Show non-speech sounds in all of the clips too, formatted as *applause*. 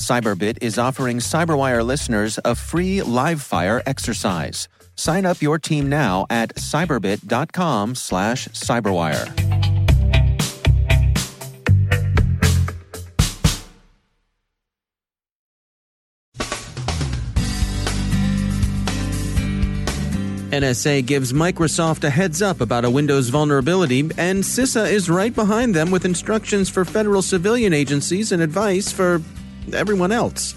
Cyberbit is offering Cyberwire listeners a free live fire exercise. Sign up your team now at cyberbit.com slash cyberwire. NSA gives Microsoft a heads up about a Windows vulnerability, and CISA is right behind them with instructions for federal civilian agencies and advice for everyone else.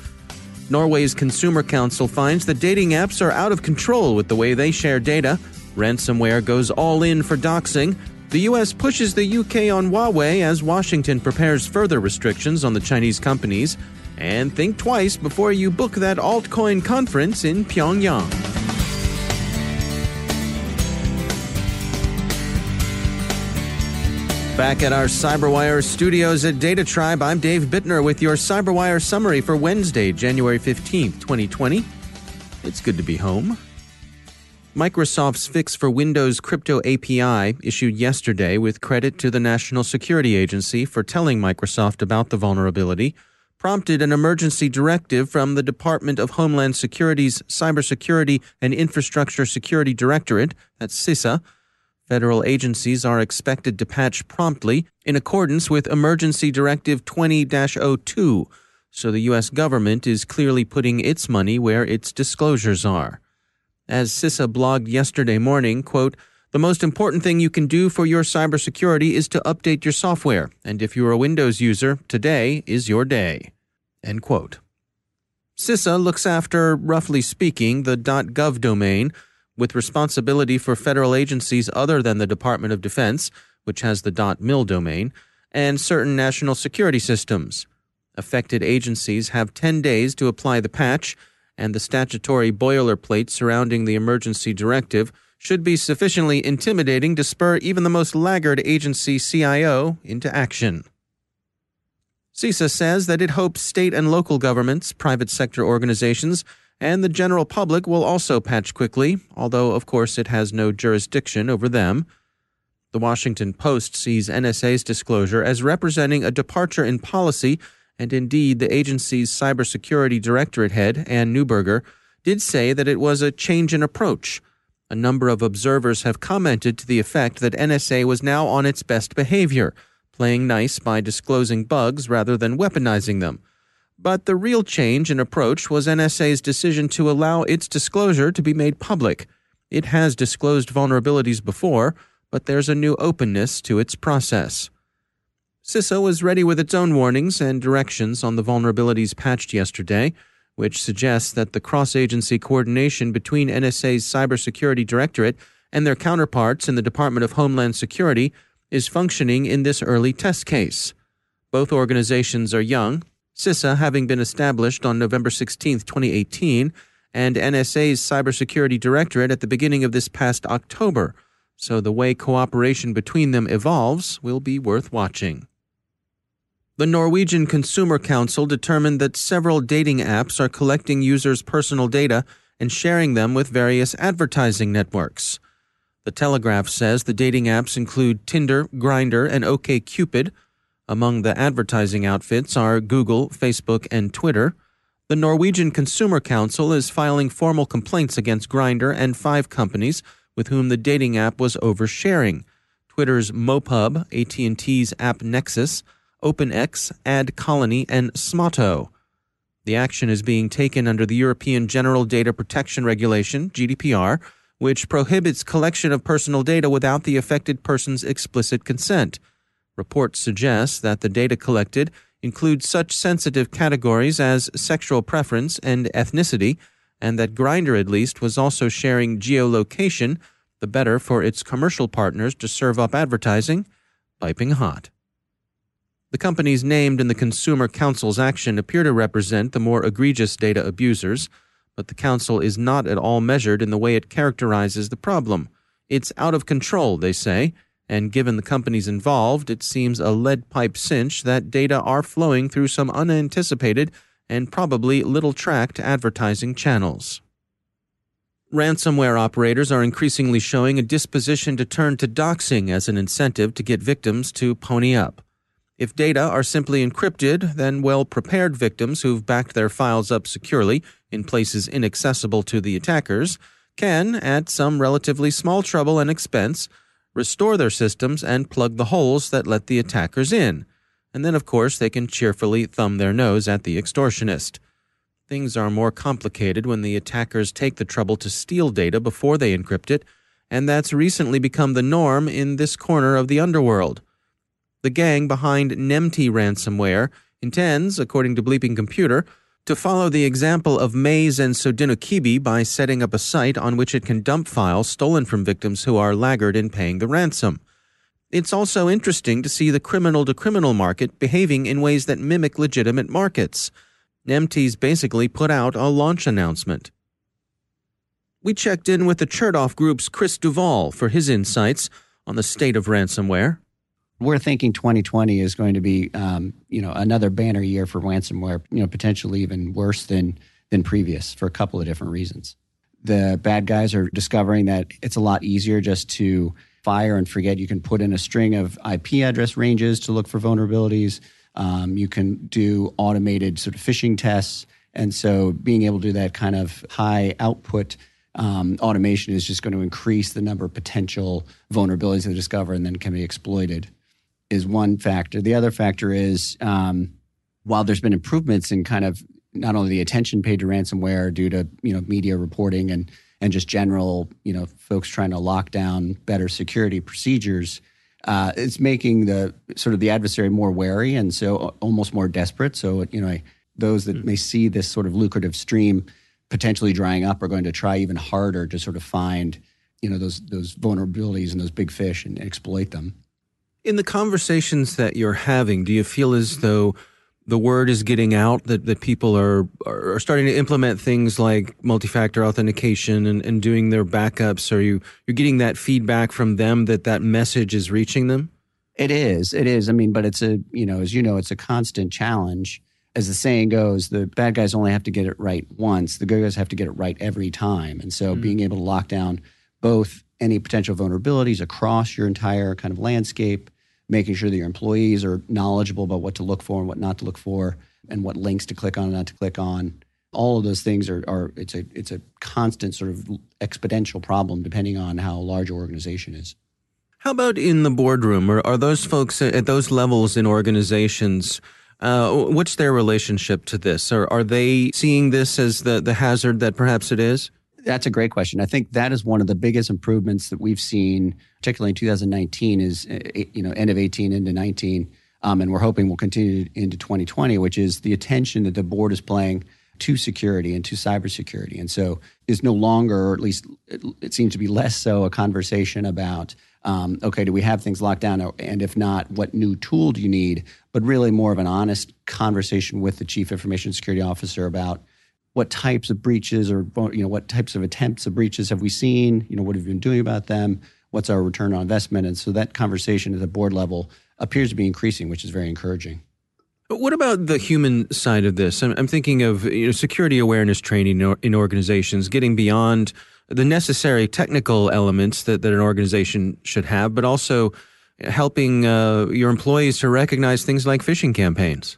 Norway's Consumer Council finds that dating apps are out of control with the way they share data. Ransomware goes all in for doxing. The US pushes the UK on Huawei as Washington prepares further restrictions on the Chinese companies. And think twice before you book that altcoin conference in Pyongyang. Back at our Cyberwire studios at Data Tribe, I'm Dave Bittner with your Cyberwire summary for Wednesday, January 15th, 2020. It's good to be home. Microsoft's fix for Windows Crypto API, issued yesterday with credit to the National Security Agency for telling Microsoft about the vulnerability, prompted an emergency directive from the Department of Homeland Security's Cybersecurity and Infrastructure Security Directorate, that's CISA, Federal agencies are expected to patch promptly in accordance with Emergency Directive 20 02, so the U.S. government is clearly putting its money where its disclosures are. As CISA blogged yesterday morning, quote, the most important thing you can do for your cybersecurity is to update your software, and if you're a Windows user, today is your day. End quote. CISA looks after, roughly speaking, the .gov domain, with responsibility for federal agencies other than the Department of Defense, which has the .mil domain, and certain national security systems. Affected agencies have 10 days to apply the patch, and the statutory boilerplate surrounding the emergency directive should be sufficiently intimidating to spur even the most laggard agency CIO into action. CISA says that it hopes state and local governments, private sector organizations, and the general public will also patch quickly, although, of course, it has no jurisdiction over them. The Washington Post sees NSA's disclosure as representing a departure in policy, and indeed, the agency's cybersecurity directorate head, Anne Neuberger, did say that it was a change in approach. A number of observers have commented to the effect that NSA was now on its best behavior, playing nice by disclosing bugs rather than weaponizing them. But the real change in approach was NSA's decision to allow its disclosure to be made public. It has disclosed vulnerabilities before, but there's a new openness to its process. CISA was ready with its own warnings and directions on the vulnerabilities patched yesterday, which suggests that the cross agency coordination between NSA's Cybersecurity Directorate and their counterparts in the Department of Homeland Security is functioning in this early test case. Both organizations are young, CISA having been established on November 16, 2018, and NSA's Cybersecurity Directorate at the beginning of this past October, so the way cooperation between them evolves will be worth watching. The Norwegian Consumer Council determined that several dating apps are collecting users' personal data and sharing them with various advertising networks. The Telegraph says the dating apps include Tinder, Grindr, and OkCupid, among the advertising outfits are Google, Facebook, and Twitter. The Norwegian Consumer Council is filing formal complaints against Grindr and five companies with whom the dating app was oversharing. Twitter's MoPub, AT&T's AppNexus, OpenX, AdColony, and Smaato. The action is being taken under the European General Data Protection Regulation, GDPR, which prohibits collection of personal data without the affected person's explicit consent. Reports suggest that the data collected includes such sensitive categories as sexual preference and ethnicity, and that Grindr at least was also sharing geolocation, the better for its commercial partners to serve up advertising, piping hot. The companies named in the Consumer Council's action appear to represent the more egregious data abusers, but the Council is not at all measured in the way it characterizes the problem. It's out of control, they say, and given the companies involved, it seems a lead pipe cinch that data are flowing through some unanticipated and probably little tracked advertising channels. Ransomware operators are increasingly showing a disposition to turn to doxing as an incentive to get victims to pony up. If data are simply encrypted, then well prepared victims who've backed their files up securely in places inaccessible to the attackers can, at some relatively small trouble and expense, restore their systems and plug the holes that let the attackers in. And then, of course, they can cheerfully thumb their nose at the extortionist. Things are more complicated when the attackers take the trouble to steal data before they encrypt it, and that's recently become the norm in this corner of the underworld. The gang behind Nemty ransomware intends, according to Bleeping Computer, to follow the example of Maze and Sodinokibi by setting up a site on which it can dump files stolen from victims who are laggard in paying the ransom. It's also interesting to see the criminal to criminal market behaving in ways that mimic legitimate markets. Nemty's basically put out a launch announcement. We checked in with the Chertoff Group's Chris Duvall for his insights on the state of ransomware. We're thinking 2020 is going to be, um, you know, another banner year for ransomware. You know, potentially even worse than than previous for a couple of different reasons. The bad guys are discovering that it's a lot easier just to fire and forget. You can put in a string of IP address ranges to look for vulnerabilities. Um, you can do automated sort of phishing tests. And so being able to do that kind of high output um, automation is just going to increase the number of potential vulnerabilities they discover and then can be exploited is one factor. The other factor is um, while there's been improvements in kind of not only the attention paid to ransomware due to you know media reporting and and just general you know folks trying to lock down better security procedures, uh, it's making the sort of the adversary more wary and so almost more desperate. So you know those that mm. may see this sort of lucrative stream potentially drying up are going to try even harder to sort of find you know those those vulnerabilities and those big fish and exploit them. In the conversations that you're having, do you feel as though the word is getting out that, that people are, are starting to implement things like multi-factor authentication and, and doing their backups? Are you you're getting that feedback from them that that message is reaching them? It is. It is. I mean, but it's a you know, as you know, it's a constant challenge. As the saying goes, the bad guys only have to get it right once. The good guys have to get it right every time. And so, mm-hmm. being able to lock down both any potential vulnerabilities across your entire kind of landscape making sure that your employees are knowledgeable about what to look for and what not to look for, and what links to click on and not to click on. All of those things are, are it's a it's a constant sort of exponential problem depending on how large your organization is. How about in the boardroom? Or are those folks at those levels in organizations? Uh, what's their relationship to this? Or are they seeing this as the, the hazard that perhaps it is? That's a great question. I think that is one of the biggest improvements that we've seen, particularly in 2019, is eh, eh, you know end of 18 into 19, um, and we're hoping will continue into 2020, which is the attention that the board is playing to security and to cybersecurity. And so is no longer, or at least it, it seems to be less so, a conversation about um, okay, do we have things locked down? And if not, what new tool do you need? But really more of an honest conversation with the chief information security officer about what types of breaches or you know what types of attempts of breaches have we seen? You know what have you been doing about them? What's our return on investment? And so that conversation at the board level appears to be increasing which is very encouraging. What about the human side of this? I'm, I'm thinking of you know, security awareness training in organizations getting beyond the necessary technical elements that, that an organization should have but also helping uh, your employees to recognize things like phishing campaigns.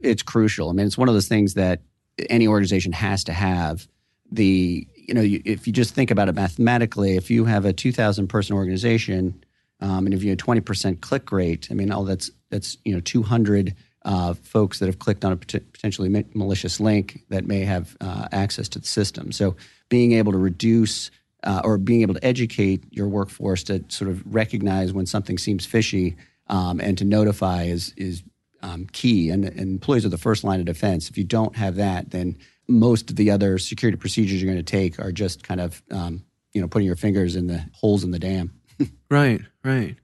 It's crucial. I mean it's one of those things that any organization has to have the you know if you just think about it mathematically if you have a 2000 person organization um, and if you have 20% click rate i mean all that's that's you know 200 uh, folks that have clicked on a pot- potentially malicious link that may have uh, access to the system. So being able to reduce uh, or being able to educate your workforce to sort of recognize when something seems fishy um, and to notify is is um, key. And, and, employees are the first line of defense. If you don't have that, then most of the other security procedures you're going to take are just kind of um, you know putting your fingers in the holes in the dam. *laughs* right, right.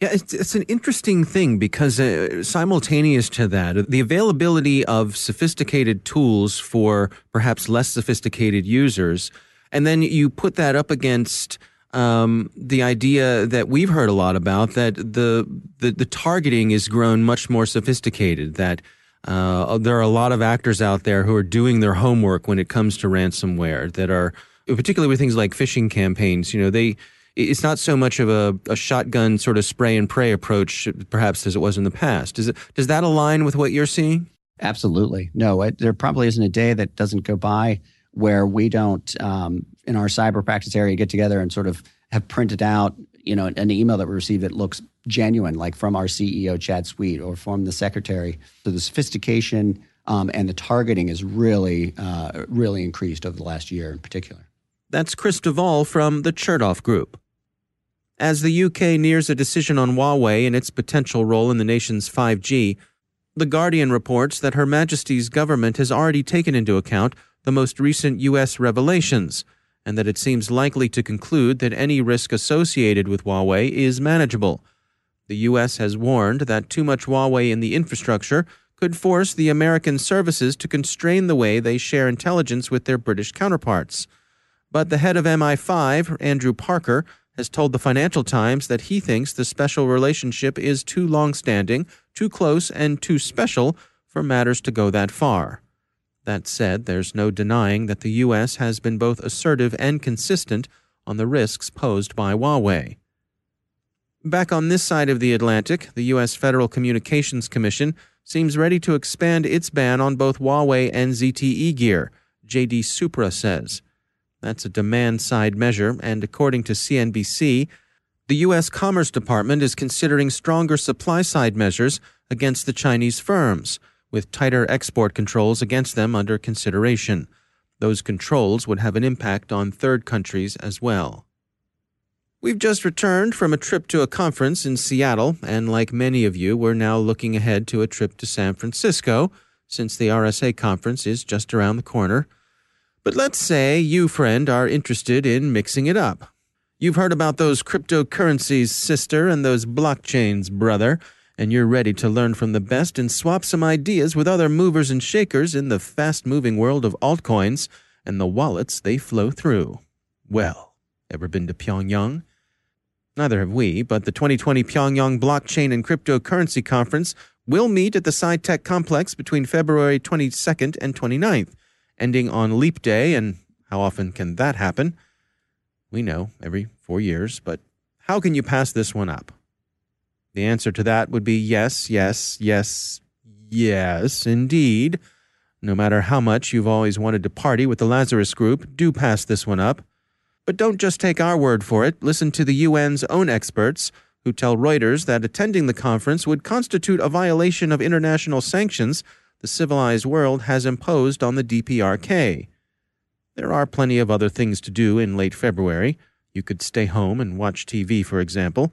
Yeah, it's, it's an interesting thing because uh, simultaneous to that, the availability of sophisticated tools for perhaps less sophisticated users, and then you put that up against um, the idea that we've heard a lot about that the, the, the targeting is grown much more sophisticated. That uh, there are a lot of actors out there who are doing their homework when it comes to ransomware. That are particularly with things like phishing campaigns. You know, they it's not so much of a, a shotgun sort of spray and pray approach, perhaps, as it was in the past. Does it does that align with what you're seeing? Absolutely. No, it, there probably isn't a day that doesn't go by where we don't, um, in our cyber practice area, get together and sort of have printed out, you know, an email that we receive that looks genuine, like from our CEO Chad Sweet or from the secretary. So the sophistication um, and the targeting is really, uh, really increased over the last year in particular. That's Chris Duvall from the Chertoff Group. As the UK nears a decision on Huawei and its potential role in the nation's 5G, The Guardian reports that Her Majesty's government has already taken into account the most recent U.S. revelations, and that it seems likely to conclude that any risk associated with Huawei is manageable. The U.S. has warned that too much Huawei in the infrastructure could force the American services to constrain the way they share intelligence with their British counterparts. But the head of MI5, Andrew Parker, has told the Financial Times that he thinks the special relationship is too long standing, too close, and too special for matters to go that far. That said, there's no denying that the U.S. has been both assertive and consistent on the risks posed by Huawei. Back on this side of the Atlantic, the U.S. Federal Communications Commission seems ready to expand its ban on both Huawei and ZTE gear, JD Supra says. That's a demand side measure, and according to CNBC, the U.S. Commerce Department is considering stronger supply side measures against the Chinese firms, with tighter export controls against them under consideration. Those controls would have an impact on third countries as well. We've just returned from a trip to a conference in Seattle, and like many of you, we're now looking ahead to a trip to San Francisco, since the RSA conference is just around the corner. But let's say you, friend, are interested in mixing it up. You've heard about those cryptocurrencies, sister, and those blockchains, brother, and you're ready to learn from the best and swap some ideas with other movers and shakers in the fast moving world of altcoins and the wallets they flow through. Well, ever been to Pyongyang? Neither have we, but the 2020 Pyongyang Blockchain and Cryptocurrency Conference will meet at the SciTech Complex between February 22nd and 29th ending on leap day, and how often can that happen? We know, every four years, but how can you pass this one up? The answer to that would be yes, yes, yes, yes, indeed. No matter how much you've always wanted to party with the Lazarus Group, do pass this one up. But don't just take our word for it. Listen to the UN's own experts who tell Reuters that attending the conference would constitute a violation of international sanctions the civilized world has imposed on the DPRK. There are plenty of other things to do in late February. You could stay home and watch TV, for example.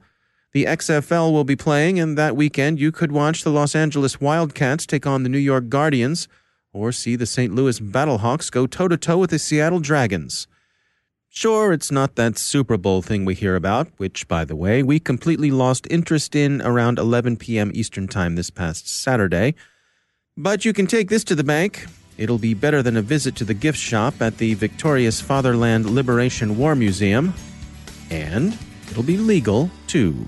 The XFL will be playing, and that weekend you could watch the Los Angeles Wildcats take on the New York Guardians, or see the St. Louis Battlehawks go toe to toe with the Seattle Dragons. Sure, it's not that Super Bowl thing we hear about, which, by the way, we completely lost interest in around 11 p.m. Eastern Time this past Saturday. But you can take this to the bank. It'll be better than a visit to the gift shop at the Victorious Fatherland Liberation War Museum. And it'll be legal, too.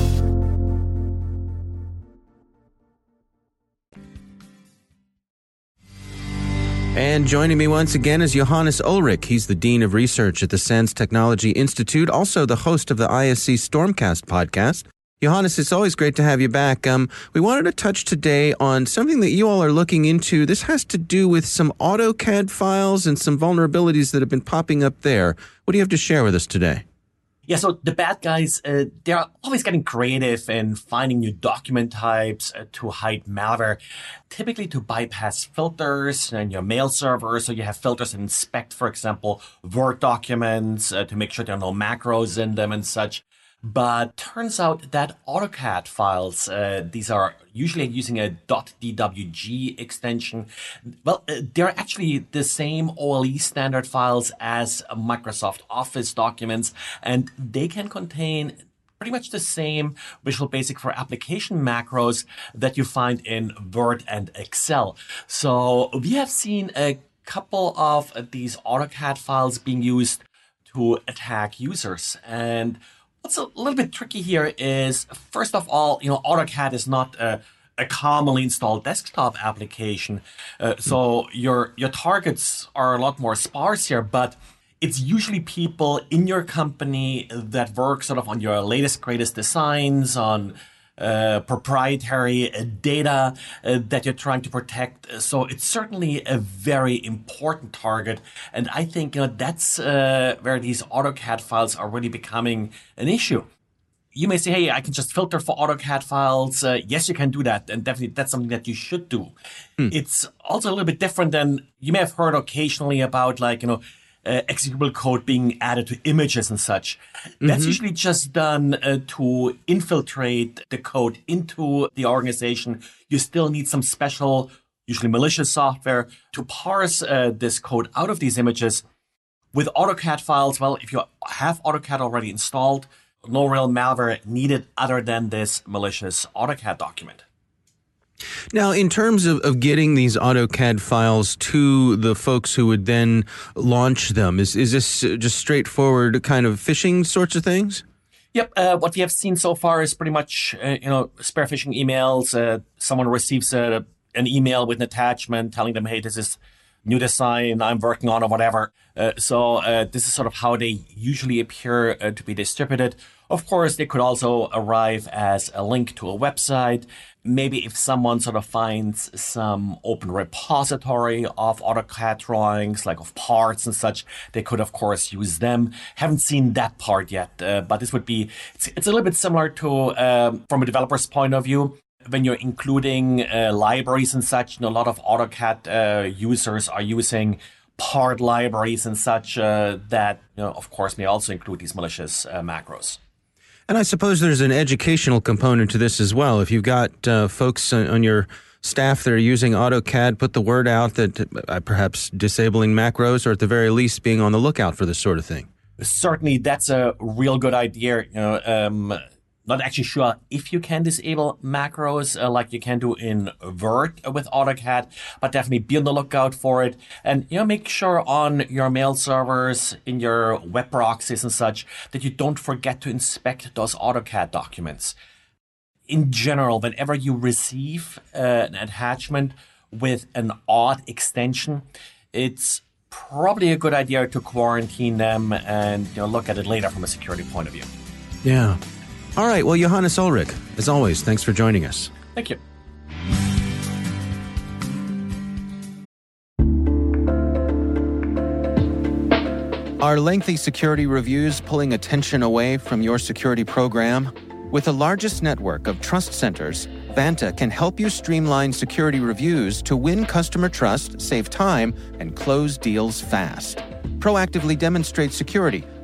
And joining me once again is Johannes Ullrich. He's the Dean of Research at the SANS Technology Institute, also the host of the ISC Stormcast podcast. Johannes, it's always great to have you back. Um, we wanted to touch today on something that you all are looking into. This has to do with some AutoCAD files and some vulnerabilities that have been popping up there. What do you have to share with us today? Yeah, so the bad guys, uh, they're always getting creative and finding new document types uh, to hide malware, typically to bypass filters and your mail server. So you have filters that inspect, for example, Word documents uh, to make sure there are no macros in them and such. But turns out that AutoCAD files, uh, these are usually using a .dwg extension. Well, uh, they're actually the same OLE standard files as Microsoft Office documents, and they can contain pretty much the same Visual Basic for application macros that you find in Word and Excel. So we have seen a couple of these AutoCAD files being used to attack users. And What's a little bit tricky here is, first of all, you know, AutoCAD is not a, a commonly installed desktop application, uh, so your your targets are a lot more sparse here. But it's usually people in your company that work sort of on your latest greatest designs on uh, proprietary uh, data uh, that you're trying to protect. So it's certainly a very important target. And I think you know, that's uh, where these AutoCAD files are really becoming an issue. You may say, hey, I can just filter for AutoCAD files. Uh, yes, you can do that. And definitely that's something that you should do. Hmm. It's also a little bit different than you may have heard occasionally about like, you know, uh, executable code being added to images and such. Mm-hmm. That's usually just done uh, to infiltrate the code into the organization. You still need some special, usually malicious software to parse uh, this code out of these images. With AutoCAD files, well, if you have AutoCAD already installed, no real malware needed other than this malicious AutoCAD document. Now, in terms of, of getting these AutoCAD files to the folks who would then launch them, is, is this just straightforward kind of phishing sorts of things? Yep. Uh, what we have seen so far is pretty much, uh, you know, spear phishing emails. Uh, someone receives a, an email with an attachment telling them, hey, this is new design I'm working on or whatever. Uh, so uh, this is sort of how they usually appear uh, to be distributed. Of course, they could also arrive as a link to a website. Maybe if someone sort of finds some open repository of AutoCAD drawings, like of parts and such, they could of course use them. Haven't seen that part yet, uh, but this would be, it's, it's, a little bit similar to, um, from a developer's point of view, when you're including uh, libraries and such, you know, a lot of AutoCAD uh, users are using part libraries and such uh, that, you know, of course, may also include these malicious uh, macros. And I suppose there's an educational component to this as well. If you've got uh, folks on your staff that are using AutoCAD, put the word out that uh, perhaps disabling macros or at the very least being on the lookout for this sort of thing. Certainly, that's a real good idea. You know, um, not actually sure if you can disable macros uh, like you can do in Word with AutoCAD, but definitely be on the lookout for it. And, you know, make sure on your mail servers, in your web proxies and such, that you don't forget to inspect those AutoCAD documents. In general, whenever you receive uh, an attachment with an odd extension, it's probably a good idea to quarantine them and you know, look at it later from a security point of view. Yeah. All right. Well, Johannes Ullrich, as always, thanks for joining us. Thank you. Are lengthy security reviews pulling attention away from your security program? With the largest network of trust centers, Vanta can help you streamline security reviews to win customer trust, save time, and close deals fast. Proactively demonstrate security